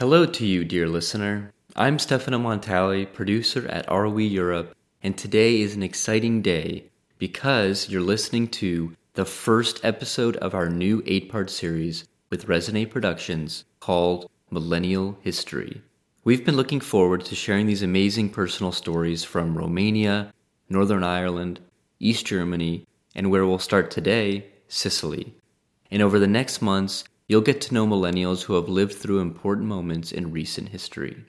Hello to you, dear listener. I'm Stefano Montali, producer at Are We Europe, and today is an exciting day because you're listening to the first episode of our new eight part series with Resonate Productions called Millennial History. We've been looking forward to sharing these amazing personal stories from Romania, Northern Ireland, East Germany, and where we'll start today, Sicily. And over the next months, you'll get to know millennials who have lived through important moments in recent history.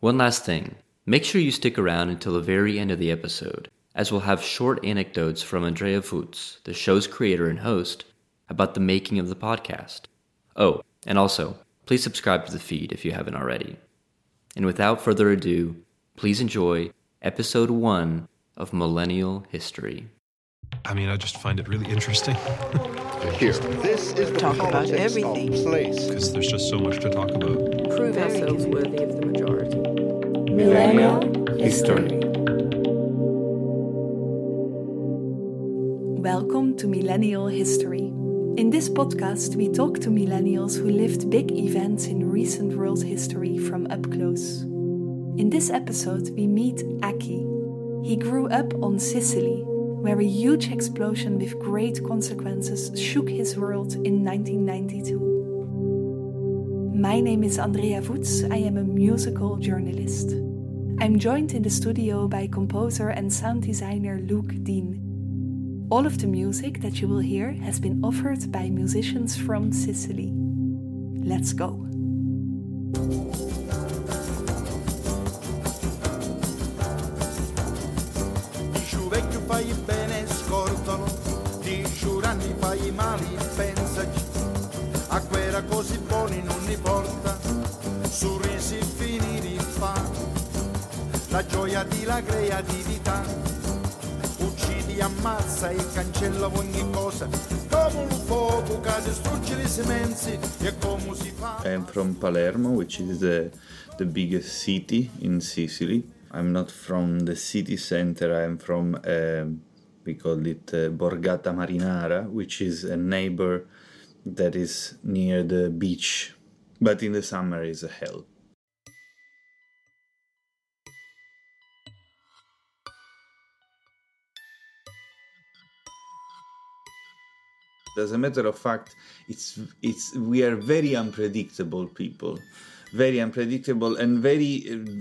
One last thing make sure you stick around until the very end of the episode, as we'll have short anecdotes from Andrea Voets, the show's creator and host, about the making of the podcast. Oh, and also, please subscribe to the feed if you haven't already. And without further ado, please enjoy episode one of Millennial History. I mean, I just find it really interesting Here, this is the Talk about everything. place. because there's just so much to talk about. prove ourselves worthy of the majority. Millennial History. Welcome to Millennial History. In this podcast, we talk to millennials who lived big events in recent world history from up close. In this episode, we meet Aki. He grew up on Sicily, where a huge explosion with great consequences shook his world in 1992. My name is Andrea Voets. I am a musical journalist. I'm joined in the studio by composer and sound designer Luke Dean. All of the music that you will hear has been offered by musicians from Sicily. Let's go. La creatività, uccidi, ammazza e cancella ogni cosa, come un fuoco che distrugge le semenze e come si fa. I'm from Palermo, which is the, the biggest city in Sicily. I'm not from the city center, I'm from, um we call it uh, Borgata Marinara, which is a neighbor that is near the beach, but in the summer is a hell. As a matter of fact, it's it's we are very unpredictable people, very unpredictable and very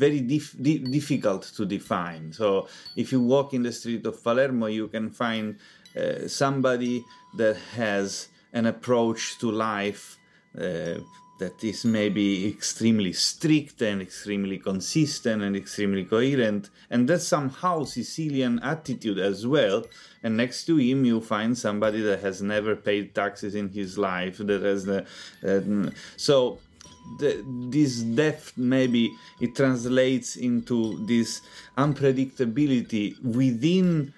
very dif- di- difficult to define. So if you walk in the street of Palermo, you can find uh, somebody that has an approach to life uh, that is maybe extremely strict and extremely consistent and extremely coherent, and that's somehow Sicilian attitude as well. And next to him, you find somebody that has never paid taxes in his life, that has the uh, so. The, this depth maybe it translates into this unpredictability within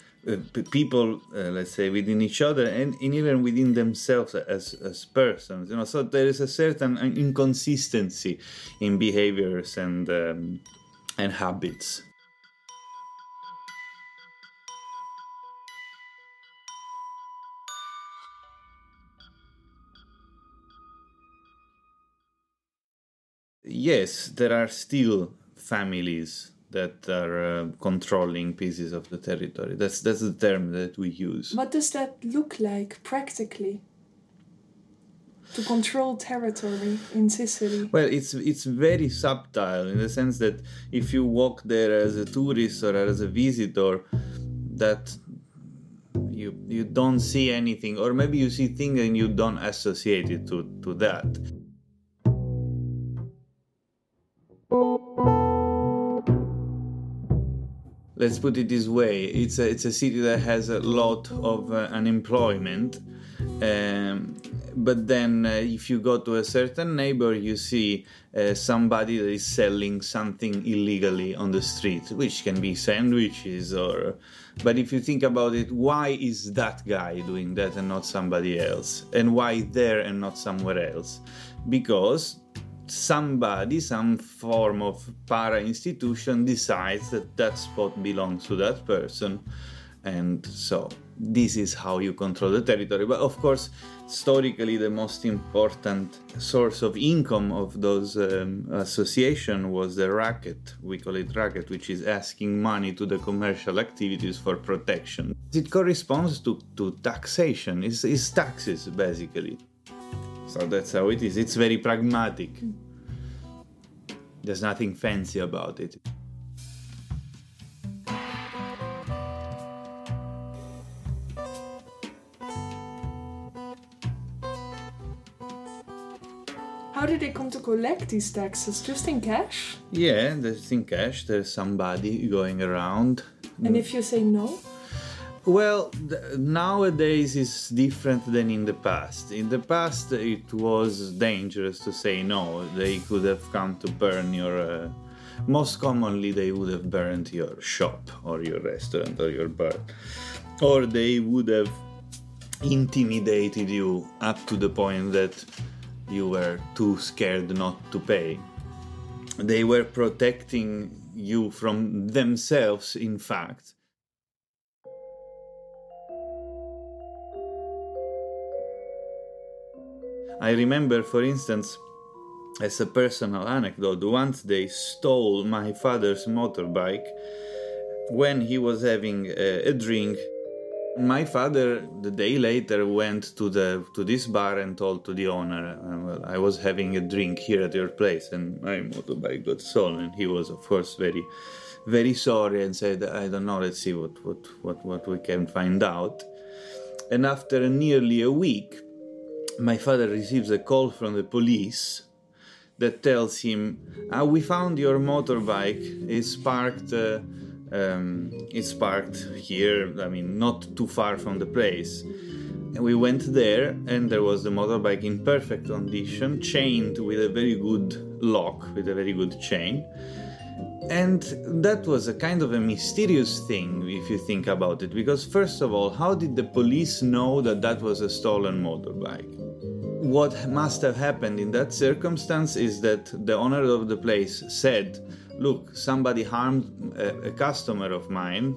people, uh, let's say, within each other and, and even within themselves as, as persons. You know, so there is a certain inconsistency in behaviors and um, and habits. Yes, there are still families that are uh, controlling pieces of the territory. That's that's the term that we use. What does that look like practically? To control territory in Sicily. Well, it's it's very subtle in the sense that if you walk there as a tourist or as a visitor, that you you don't see anything, or maybe you see things and you don't associate it to to that. Let's put it this way. It's a, it's a city that has a lot of uh, unemployment um, but then uh, if you go to a certain neighbor you see uh, somebody that is selling something illegally on the street which can be sandwiches or but if you think about it why is that guy doing that and not somebody else? And why there and not somewhere else? Because somebody, some form of para institution decides that that spot belongs to that person, and so this is how you control the territory. But of course, historically, the most important source of income of those um, association was the racket. We call it racket, which is asking money to the commercial activities for protection. It corresponds to, to taxation. It's, it's taxes basically. So that's how it is. It's very pragmatic. There's nothing fancy about it. How did they come to collect these taxes? Just in cash? Yeah, there's in cash. There's somebody going around. And if you say no? Well, th- nowadays it's different than in the past. In the past, it was dangerous to say no. They could have come to burn your. Uh, most commonly, they would have burned your shop or your restaurant or your bar. Or they would have intimidated you up to the point that you were too scared not to pay. They were protecting you from themselves, in fact. I remember, for instance, as a personal anecdote, once they stole my father's motorbike when he was having a, a drink. My father, the day later, went to the to this bar and told to the owner, uh, "Well, I was having a drink here at your place, and my motorbike got stolen." He was, of course, very, very sorry and said, "I don't know. Let's see what what what what we can find out." And after nearly a week, my father receives a call from the police that tells him, ah, "We found your motorbike. It's parked. Uh, um, it's parked here. I mean, not too far from the place." And we went there, and there was the motorbike in perfect condition, chained with a very good lock, with a very good chain. And that was a kind of a mysterious thing if you think about it, because first of all, how did the police know that that was a stolen motorbike? What must have happened in that circumstance is that the owner of the place said, Look, somebody harmed a, a customer of mine,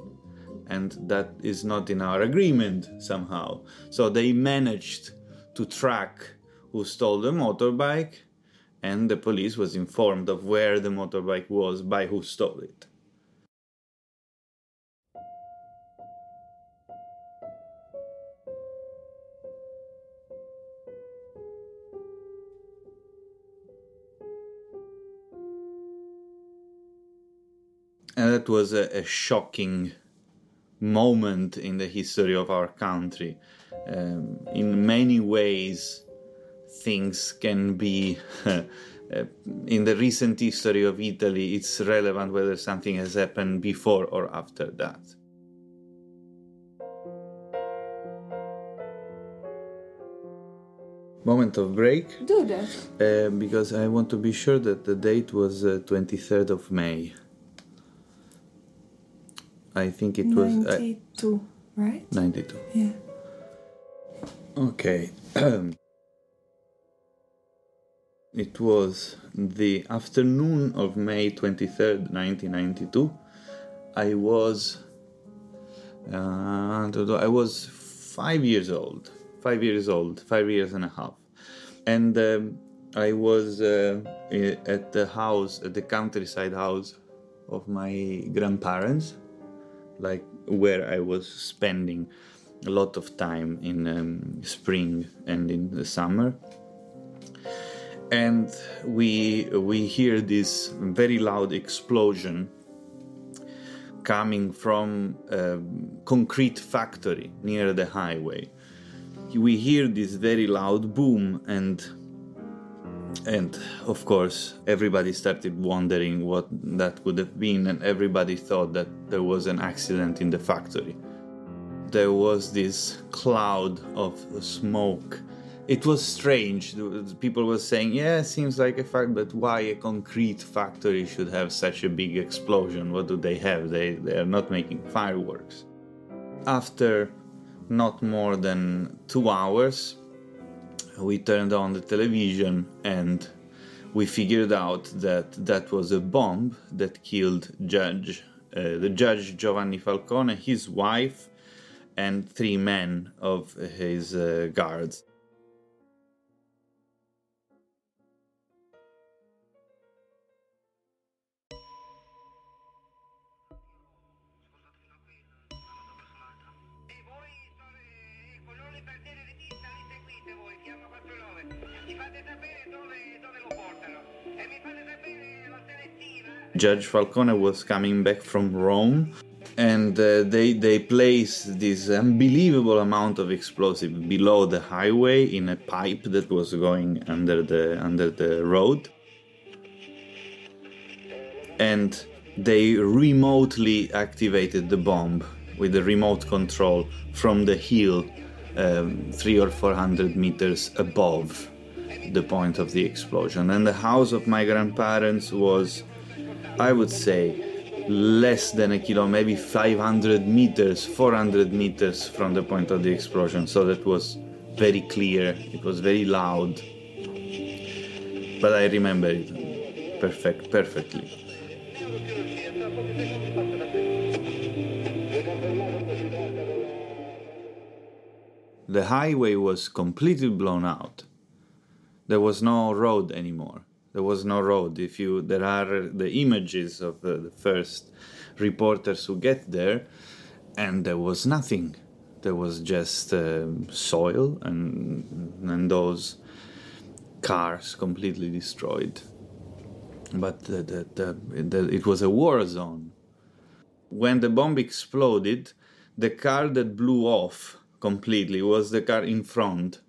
and that is not in our agreement somehow. So they managed to track who stole the motorbike, and the police was informed of where the motorbike was by who stole it. And that was a, a shocking moment in the history of our country. Um, in many ways, things can be. uh, in the recent history of Italy, it's relevant whether something has happened before or after that. Moment of break, Do that. uh, because I want to be sure that the date was uh, 23rd of May. I think it was uh, 92, right? 92. Yeah. Okay. it was the afternoon of May 23rd, 1992. I was uh, I was five years old, five years old, five years and a half, and um, I was uh, at the house, at the countryside house of my grandparents, like where I was spending a lot of time in um, spring and in the summer. And we we hear this very loud explosion coming from a concrete factory near the highway. We hear this very loud boom and and of course everybody started wondering what that could have been and everybody thought that there was an accident in the factory there was this cloud of smoke it was strange. People were saying yeah seems like a fact but why a concrete factory should have such a big explosion? What do they have? They they are not making fireworks. After not more than 2 hours we turned on the television and we figured out that that was a bomb that killed judge uh, the judge giovanni falcone his wife and three men of his uh, guards. Judge Falcone was coming back from Rome, and uh, they they placed this unbelievable amount of explosive below the highway in a pipe that was going under the under the road, and they remotely activated the bomb with a remote control from the hill, um, three or four hundred meters above the point of the explosion. And the house of my grandparents was I would say less than a kilo, maybe 500 meters, 400 meters from the point of the explosion. So that was very clear, it was very loud. But I remember it perfect, perfectly. The highway was completely blown out. There was no road anymore there was no road. If you there are the images of the, the first reporters who get there, and there was nothing. There was just uh, soil and and those cars completely destroyed. But the, the, the, it was a war zone. When the bomb exploded, the car that blew off completely was the car in front,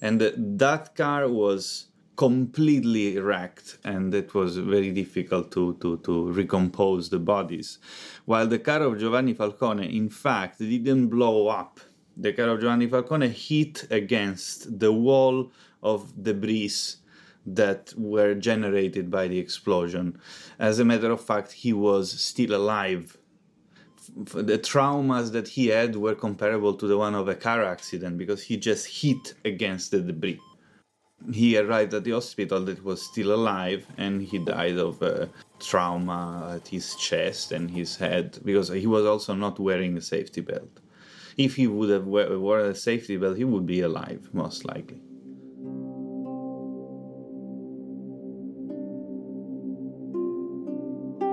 and that car was completely wrecked and it was very difficult to, to, to recompose the bodies. While the car of Giovanni Falcone, in fact, didn't blow up. The car of Giovanni Falcone hit against the wall of debris that were generated by the explosion. As a matter of fact, he was still alive. The traumas that he had were comparable to the one of a car accident because he just hit against the debris he arrived at the hospital that was still alive and he died of a trauma at his chest and his head because he was also not wearing a safety belt. If he would have worn a safety belt he would be alive most likely.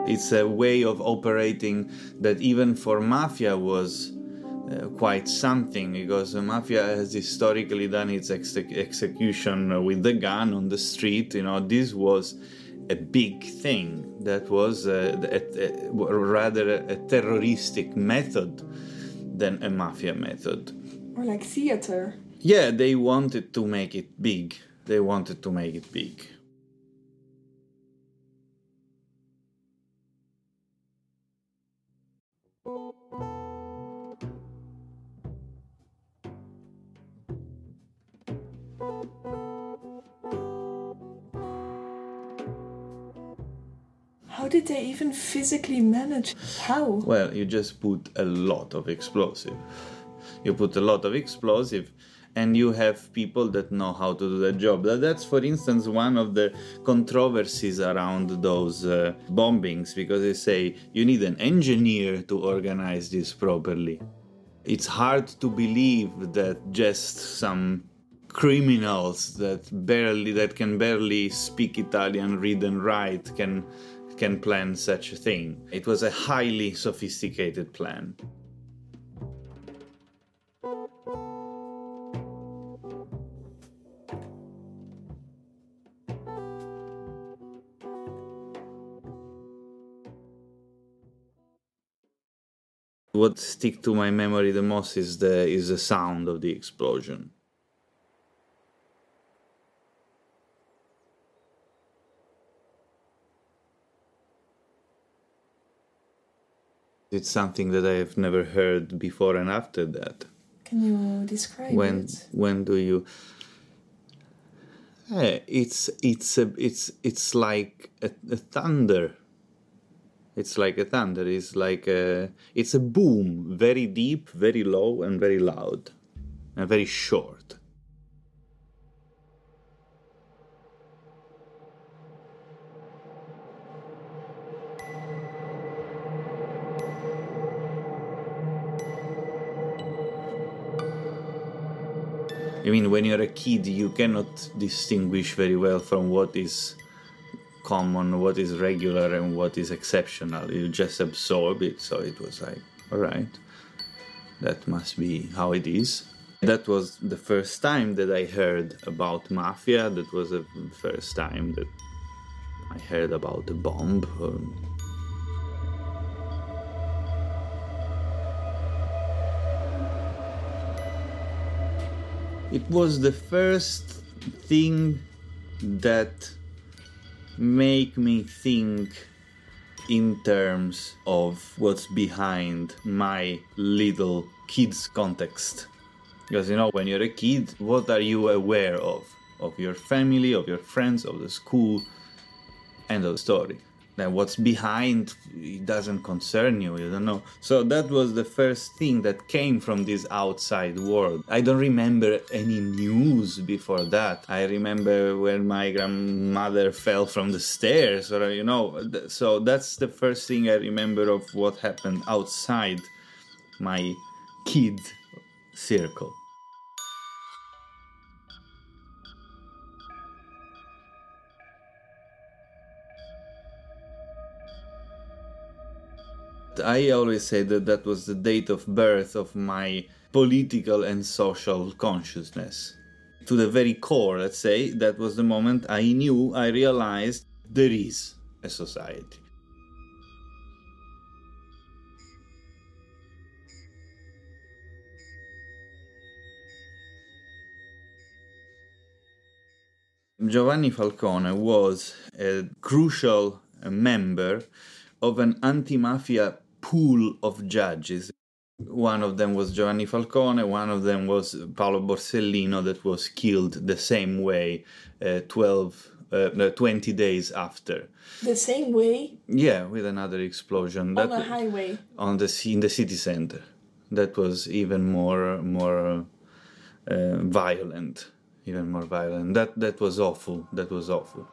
It's a way of operating that even for mafia was uh, quite something because the mafia has historically done its ex- execution with the gun on the street. You know, this was a big thing that was uh, a, a, a, rather a terroristic method than a mafia method. Or like theater. Yeah, they wanted to make it big. They wanted to make it big. Did they even physically manage? How? Well, you just put a lot of explosive. You put a lot of explosive and you have people that know how to do the job. That's, for instance, one of the controversies around those uh, bombings because they say you need an engineer to organize this properly. It's hard to believe that just some criminals that barely that can barely speak Italian, read and write can can plan such a thing. It was a highly sophisticated plan. What stick to my memory the most is the is the sound of the explosion. It's something that I have never heard before and after that. Can you describe when, it? When do you? Yeah, it's it's a, it's it's like a, a thunder. It's like a thunder. It's like a it's a boom, very deep, very low, and very loud, and very short. I mean, when you're a kid, you cannot distinguish very well from what is common, what is regular, and what is exceptional. You just absorb it. So it was like, all right, that must be how it is. That was the first time that I heard about mafia. That was the first time that I heard about the bomb. It was the first thing that make me think in terms of what's behind my little kid's context. Because you know, when you're a kid, what are you aware of? Of your family, of your friends, of the school, end of the story. Then what's behind it doesn't concern you, you don't know. So that was the first thing that came from this outside world. I don't remember any news before that. I remember when my grandmother fell from the stairs, or you know. So that's the first thing I remember of what happened outside my kid circle. I always say that that was the date of birth of my political and social consciousness. To the very core, let's say, that was the moment I knew, I realized there is a society. Giovanni Falcone was a crucial member of an anti mafia pool of judges. One of them was Giovanni Falcone, one of them was Paolo Borsellino, that was killed the same way uh, 12, uh, 20 days after. The same way? Yeah, with another explosion. On that, a highway? On the, in the city center. That was even more, more uh, violent. Even more violent. That, that was awful. That was awful.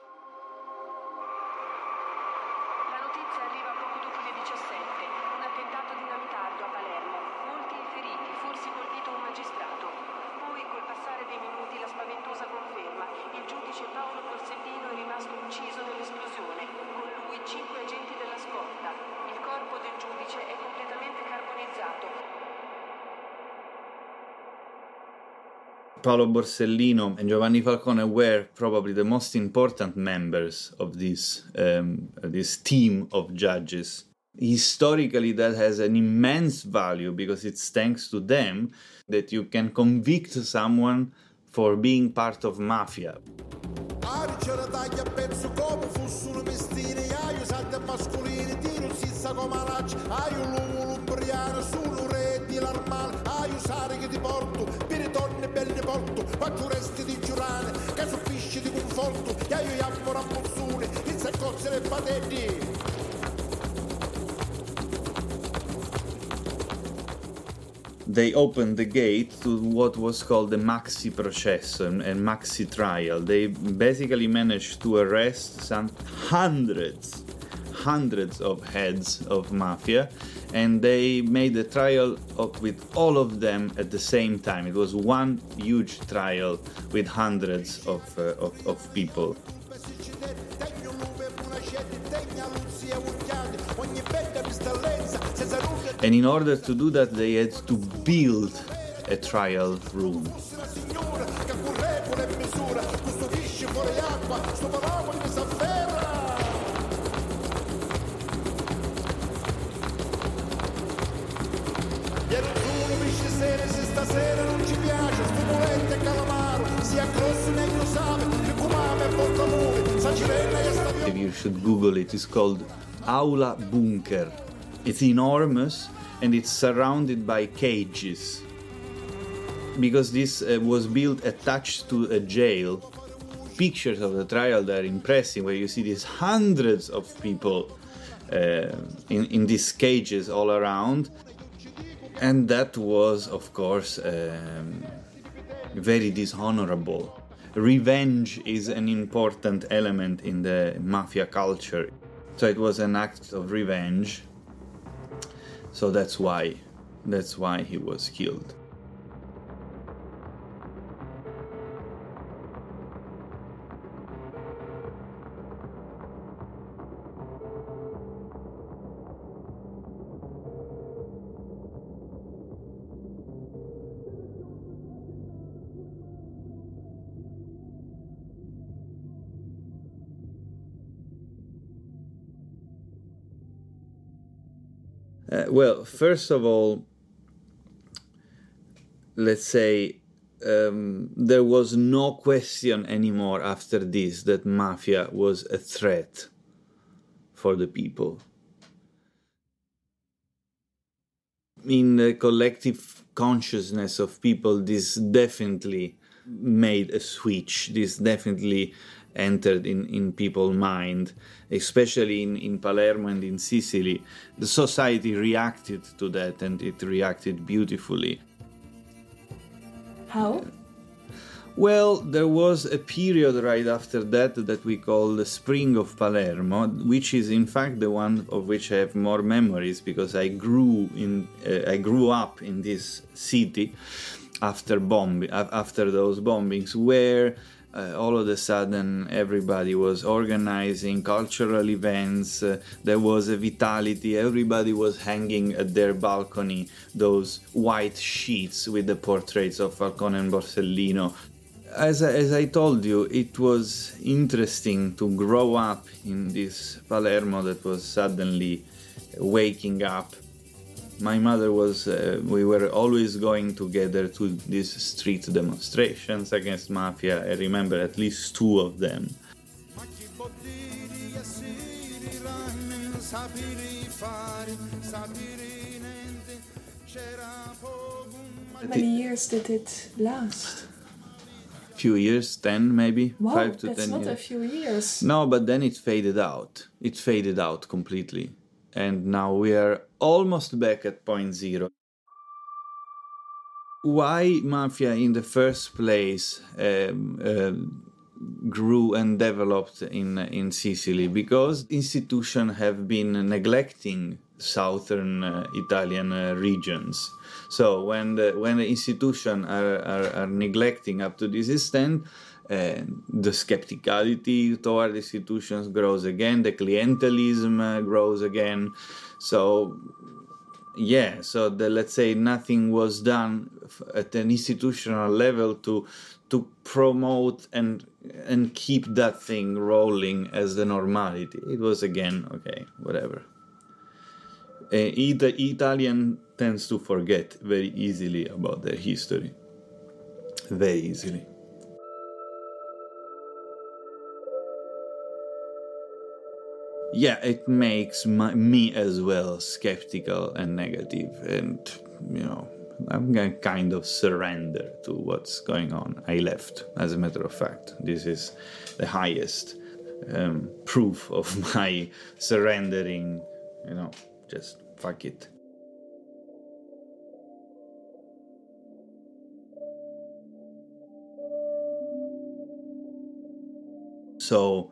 Paolo Borsellino and Giovanni Falcone were probably the most important members of this um, this team of judges. Historically, that has an immense value because it's thanks to them that you can convict someone for being part of mafia. Sufficienti di conforto, che io iammo a monzone, il seccorso e patetti. they opened the gate to what was called the maxi processo and, and, maxi trial. They basically managed to arrest some hundreds, hundreds of heads of mafia and they made a trial of, with all of them at the same time. It was one huge trial with hundreds of, uh, of, of people. And in order to do that, they had to build a trial room. Non ci piace, sto calamaro, sia comame e If you should Google it, it's called Aula Bunker. It's enormous and it's surrounded by cages. Because this uh, was built attached to a jail, pictures of the trial are impressive, where you see these hundreds of people uh, in, in these cages all around and that was, of course, um, very dishonorable. Revenge is an important element in the mafia culture. So it was an act of revenge. So that's why that's why he was killed. Well, first of all, let's say um, there was no question anymore after this that mafia was a threat for the people. In the collective consciousness of people, this definitely made a switch. This definitely entered in, in people's mind, especially in, in Palermo and in Sicily. The society reacted to that and it reacted beautifully. How? Well, there was a period right after that that we call the Spring of Palermo, which is in fact the one of which I have more memories because I grew in uh, I grew up in this city after bomb after those bombings where uh, all of a sudden everybody was organizing cultural events uh, there was a vitality everybody was hanging at their balcony those white sheets with the portraits of falcone and borsellino. As I, as I told you it was interesting to grow up in this palermo that was suddenly waking up my mother was uh, we were always going together to these street demonstrations against mafia i remember at least two of them How many years did it last? Few years, ten maybe, Wow, five to that's ten not years. a few years. No, but then it faded out. It faded out completely. And now we are almost back at point zero. Why mafia in the first place um, um grew and developed in, in Sicily? Because institutions have been neglecting southern uh, Italian uh, regions. So when the, when the institutions are, are, are neglecting up to this extent, uh, the skepticality toward institutions grows again, the clientelism uh, grows again. So, yeah, so the, let's say nothing was done at an institutional level to to promote and and keep that thing rolling as the normality. It was again okay, whatever. Uh, Ita- Italian tends to forget very easily about their history. Very easily. Yeah it makes my, me as well skeptical and negative and you know i'm gonna kind of surrender to what's going on. I left as a matter of fact. This is the highest um, proof of my surrendering you know just fuck it. So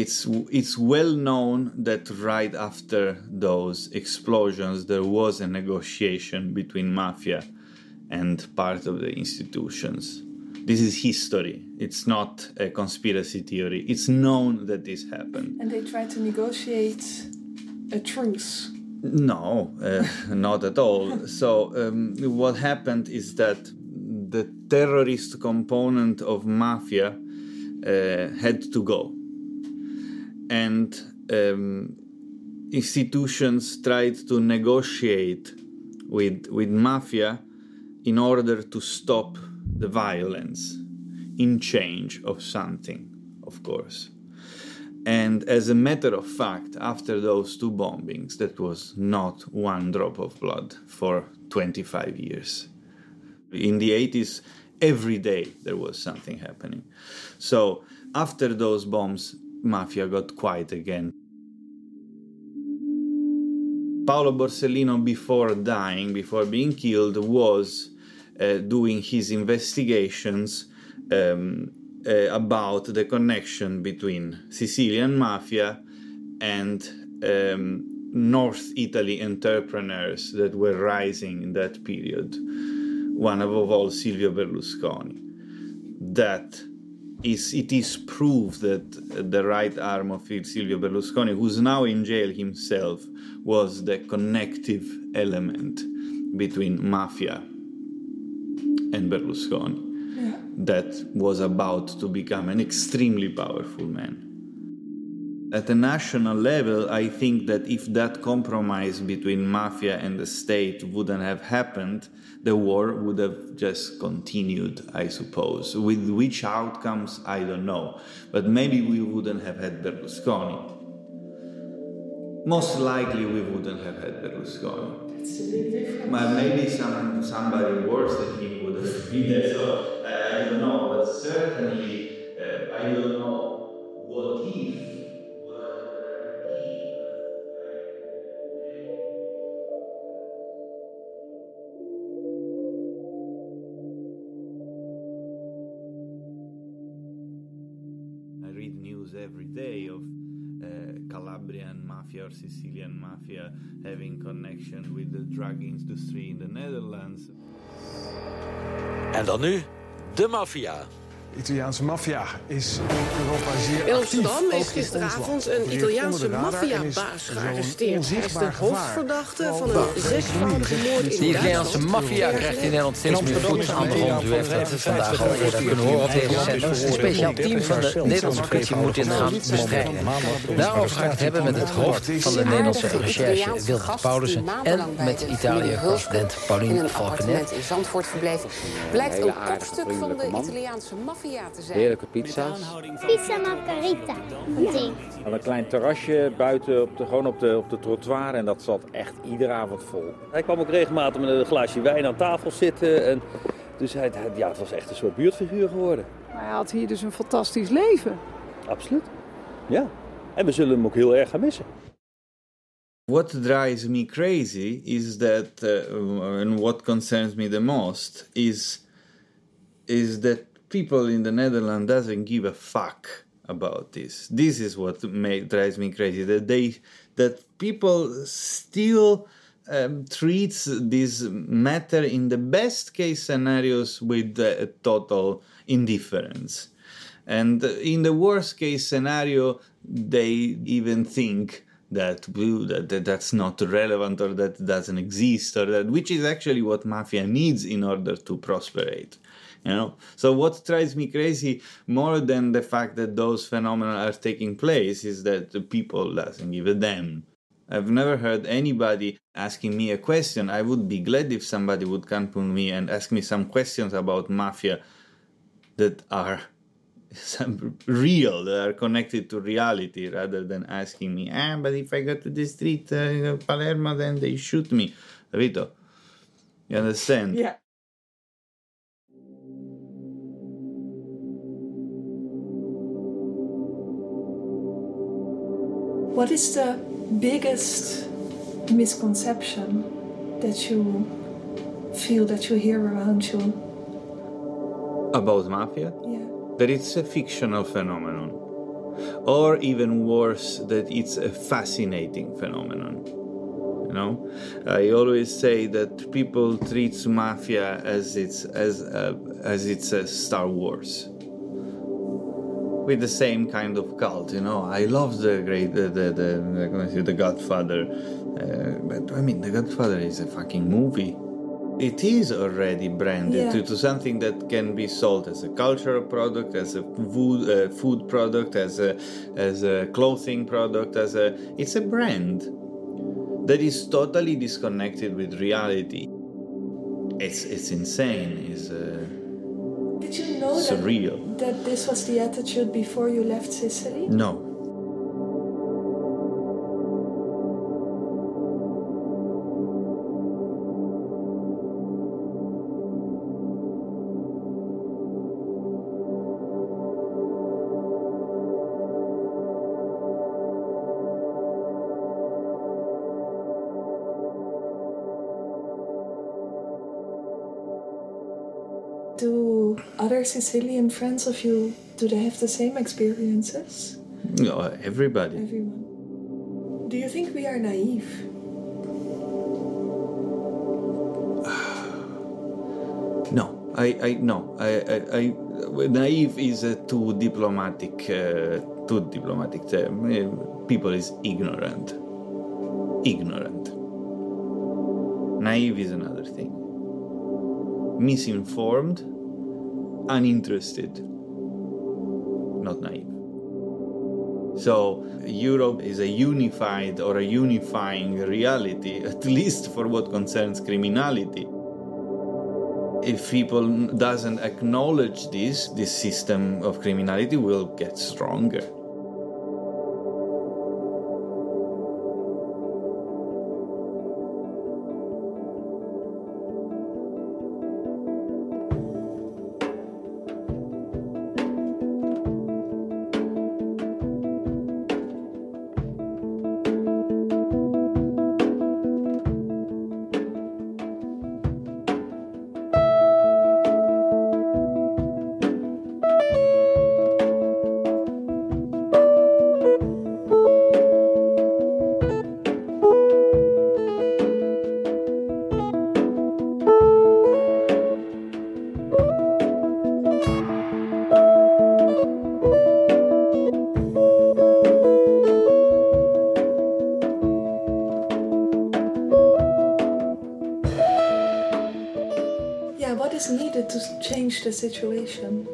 it's it's well known that right after those explosions there was a negotiation between mafia and part of the institutions this is history it's not a conspiracy theory it's known that this happened And they tried to negotiate a truce. no, uh, not at all. So, um, what happened is that the terrorist component of mafia uh, had to go. And um, institutions tried to negotiate with, with mafia in order to stop the violence in change of something, of course. And as a matter of fact, after those two bombings, that was not one drop of blood for 25 years. In the 80s, every day there was something happening. So after those bombs, mafia got quiet again. Paolo Borsellino, before dying, before being killed, was uh, doing his investigations um, uh, about the connection between Sicilian mafia and um, North Italy entrepreneurs that were rising in that period. One above all, Silvio Berlusconi. That is, it is proof that the right arm of Silvio Berlusconi, who's now in jail himself, was the connective element between mafia and Berlusconi Yeah. that was about to become an extremely powerful man. At a national level, I think that if that compromise between mafia and the state wouldn't have happened, the war would have just continued, I suppose. With which outcomes, I don't know. But maybe we wouldn't have had Berlusconi. Most likely, we wouldn't have had Berlusconi. It's a big difference. But maybe some somebody worse than him would have been there. So I, I don't know, but certainly uh, I don't know what if. Connection with the drug industry in the Netherlands. En dan nu de maffia. De Italiaanse maffia is in Europa zeer In. Amsterdam in is gisteravond een Italiaanse maffiabaas gearresteerd. Hij is de hoofdverdachte van een zesvoudige moord in De Italiaanse maffia krijgt in Nederland steeds meer voet aan de grond. U heeft het vandaag al eerder kunnen horen op deze zender. Een speciaal team van de Nederlandse politie moet dit gaan bestrijden. Daarover ga ik het hebben met het hoofd van de Nederlandse recherche, Wilbert Paulussen, en met Italië-correspondent in Pauline een Valkenet. appartement in Zandvoort verbleven. Blijkt een kopstuk van de. Italiaanse maffia te zijn. Heerlijke pizza's. Pizza margarita. Aan een klein terrasje buiten, op de, gewoon op de, op de trottoir. En dat zat echt iedere avond vol. Hij kwam ook regelmatig met een glaasje wijn aan tafel zitten. En dus hij, ja, het was echt een soort buurtfiguur geworden. Hij had hier dus een fantastisch leven. Absoluut. Ja. En we zullen hem ook heel erg gaan missen. What drives me crazy is that, uh, and what concerns me the most is, is that people in the Netherlands doesn't give a fuck about this. This is what drives me crazy. That they, that people still um, treats this matter in the best case scenarios with uh, total indifference. And in the worst case scenario, they even think that, that that's not relevant or that doesn't exist or that which is actually what mafia needs in order to prosperate. You know, so what drives me crazy more than the fact that those phenomena are taking place is that the people doesn't give a damn. I've never heard anybody asking me a question. I would be glad if somebody would come to me and ask me some questions about mafia that are some real, that are connected to reality, rather than asking me, ah, but if I go to the street, uh, Palermo, then they shoot me. Vito, you understand? Yeah. What is the biggest misconception that you feel that you hear around you? About mafia? Yeah. That it's a fictional phenomenon. Or even worse, that it's a fascinating phenomenon. You know, I always say that people treat mafia as it's as uh, as it's a Star Wars, with the same kind of cult. You know, I love the great the the the, the, the Godfather, uh, but I mean, the Godfather is a fucking movie. It is already branded Yeah. to, to something that can be sold as a cultural product, as a food uh, food product, as a as a clothing product, as a it's a brand that is totally disconnected with reality. It's it's insane. It's uh, Did you know that, that this was the attitude before you left Sicily? No, Sicilian friends of you do they have the same experiences? no, everybody. Everyone. Do you think we are naive? No, I, I no, I, I, I naive is a too diplomatic, uh, too diplomatic term. Eh, People is ignorant, ignorant. Naive is another thing. Misinformed, uninterested, not naive. So Europe is a unified or a unifying reality, at least for what concerns criminality. If people doesn't acknowledge this, this system of criminality will get stronger. Situation,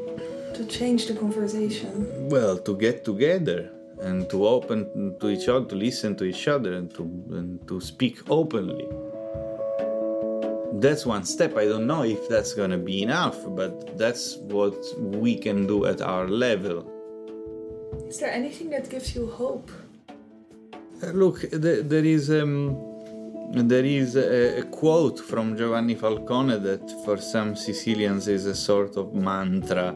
to change the conversation? Well, to get together and to open to each other, to listen to each other, and to and to speak openly. That's one step. I don't know if that's gonna be enough, but that's what we can do at our level. Is there anything that gives you hope? Uh, Look, there, there is um, there is a, a quote from Giovanni Falcone that for some Sicilians is a sort of mantra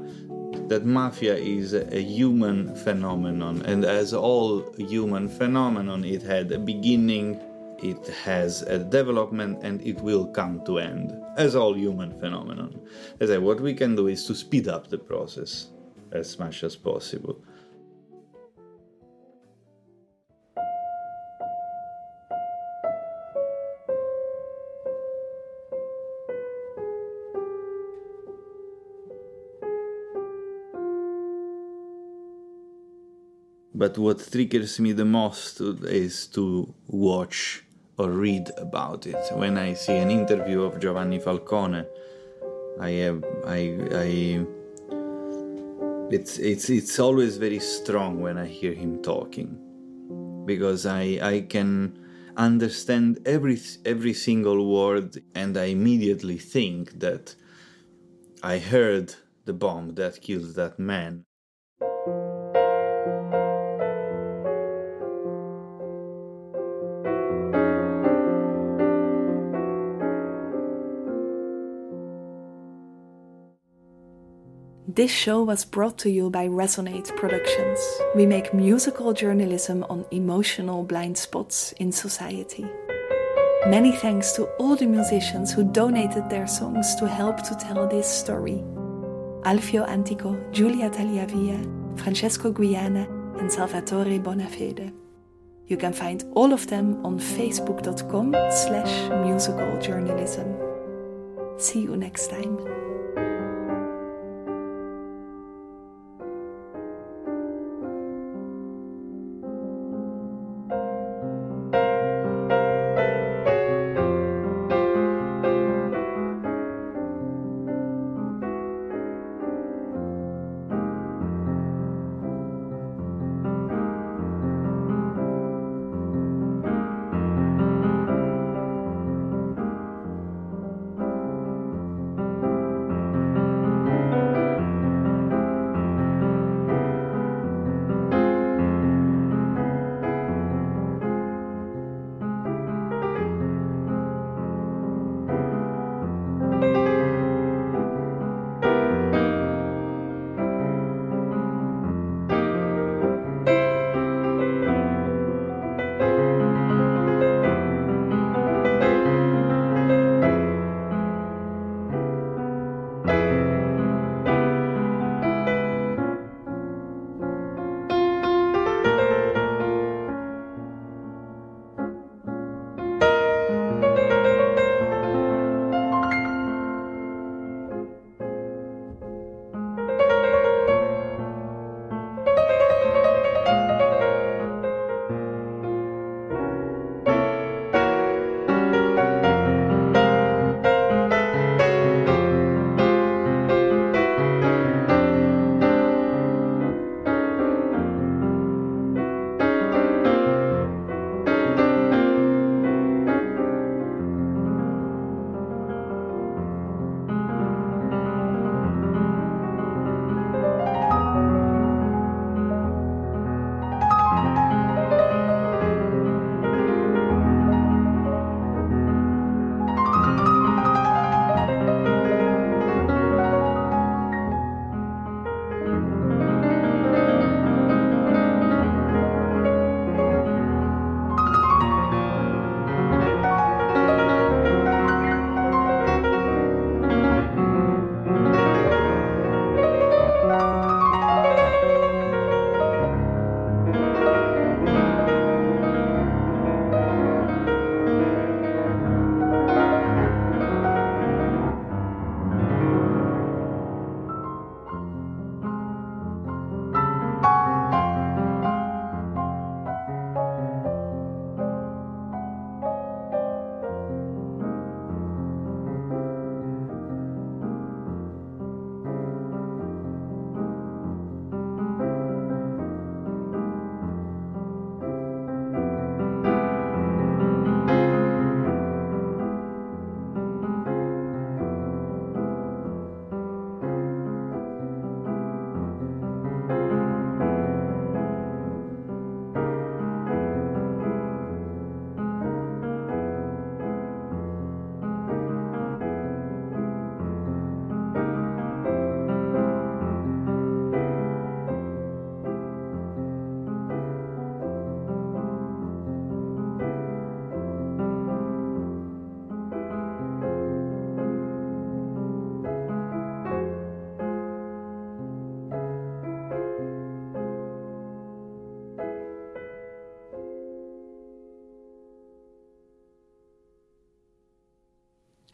that mafia is a human phenomenon. And as all human phenomenon it had a beginning it has a development and it will come to end as all human phenomenon. As I, what we can do is to speed up the process as much as possible But what triggers me the most is to watch or read about it. When I see an interview of Giovanni Falcone, I have I I it's it's it's always very strong when I hear him talking because I I can understand every every single word and I immediately think that I heard the bomb that killed that man. This show was brought to you by Resonate Productions. We make musical journalism on emotional blind spots in society. Many thanks to all the musicians who donated their songs to help to tell this story. Alfio Antico, Giulia Tagliavia, Francesco Guiana, and Salvatore Bonafede. You can find all of them on facebook.com slash musical journalism. See you next time.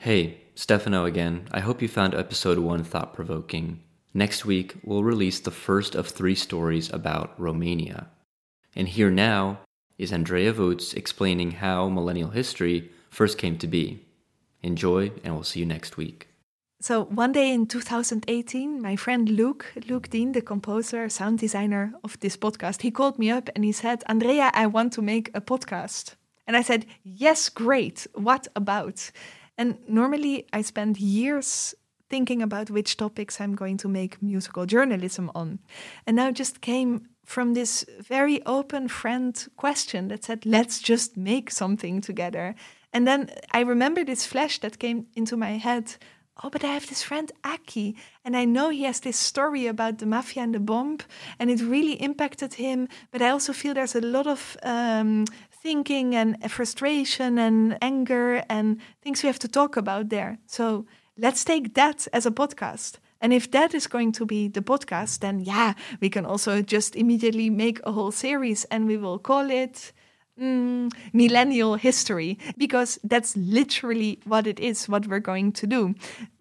Hey, Stefano again. I hope you found episode 1 thought provoking. Next week, we'll release the first of three stories about Romania. And here now is Andrea Voets explaining how millennial history first came to be. Enjoy, and we'll see you next week. So one day in 2018, my friend Luke, Luke Dean, the composer, sound designer of this podcast, he called me up and he said, Andrea, I want to make a podcast. And I said, Yes, great. What about? And normally I spend years thinking about which topics I'm going to make musical journalism on. And now just came from this very open friend question that said, let's just make something together. And then I remember this flash that came into my head. Oh, but I have this friend Aki, and I know he has this story about the mafia and the bomb, and it really impacted him. But I also feel there's a lot of um, thinking and frustration and anger and things we have to talk about there. So let's take that as a podcast. And if that is going to be the podcast, then yeah, we can also just immediately make a whole series and we will call it mm, Millennial History because that's literally what it is, what we're going to do.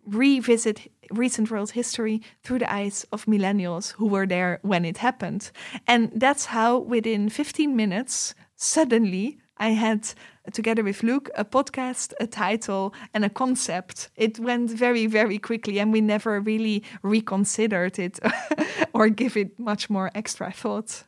Revisit recent world history through the eyes of millennials who were there when it happened. And that's how within 15 minutes, suddenly I had, together with Luke, a podcast, a title, and a concept. It went very, very quickly, and we never really reconsidered it or give it much more extra thought.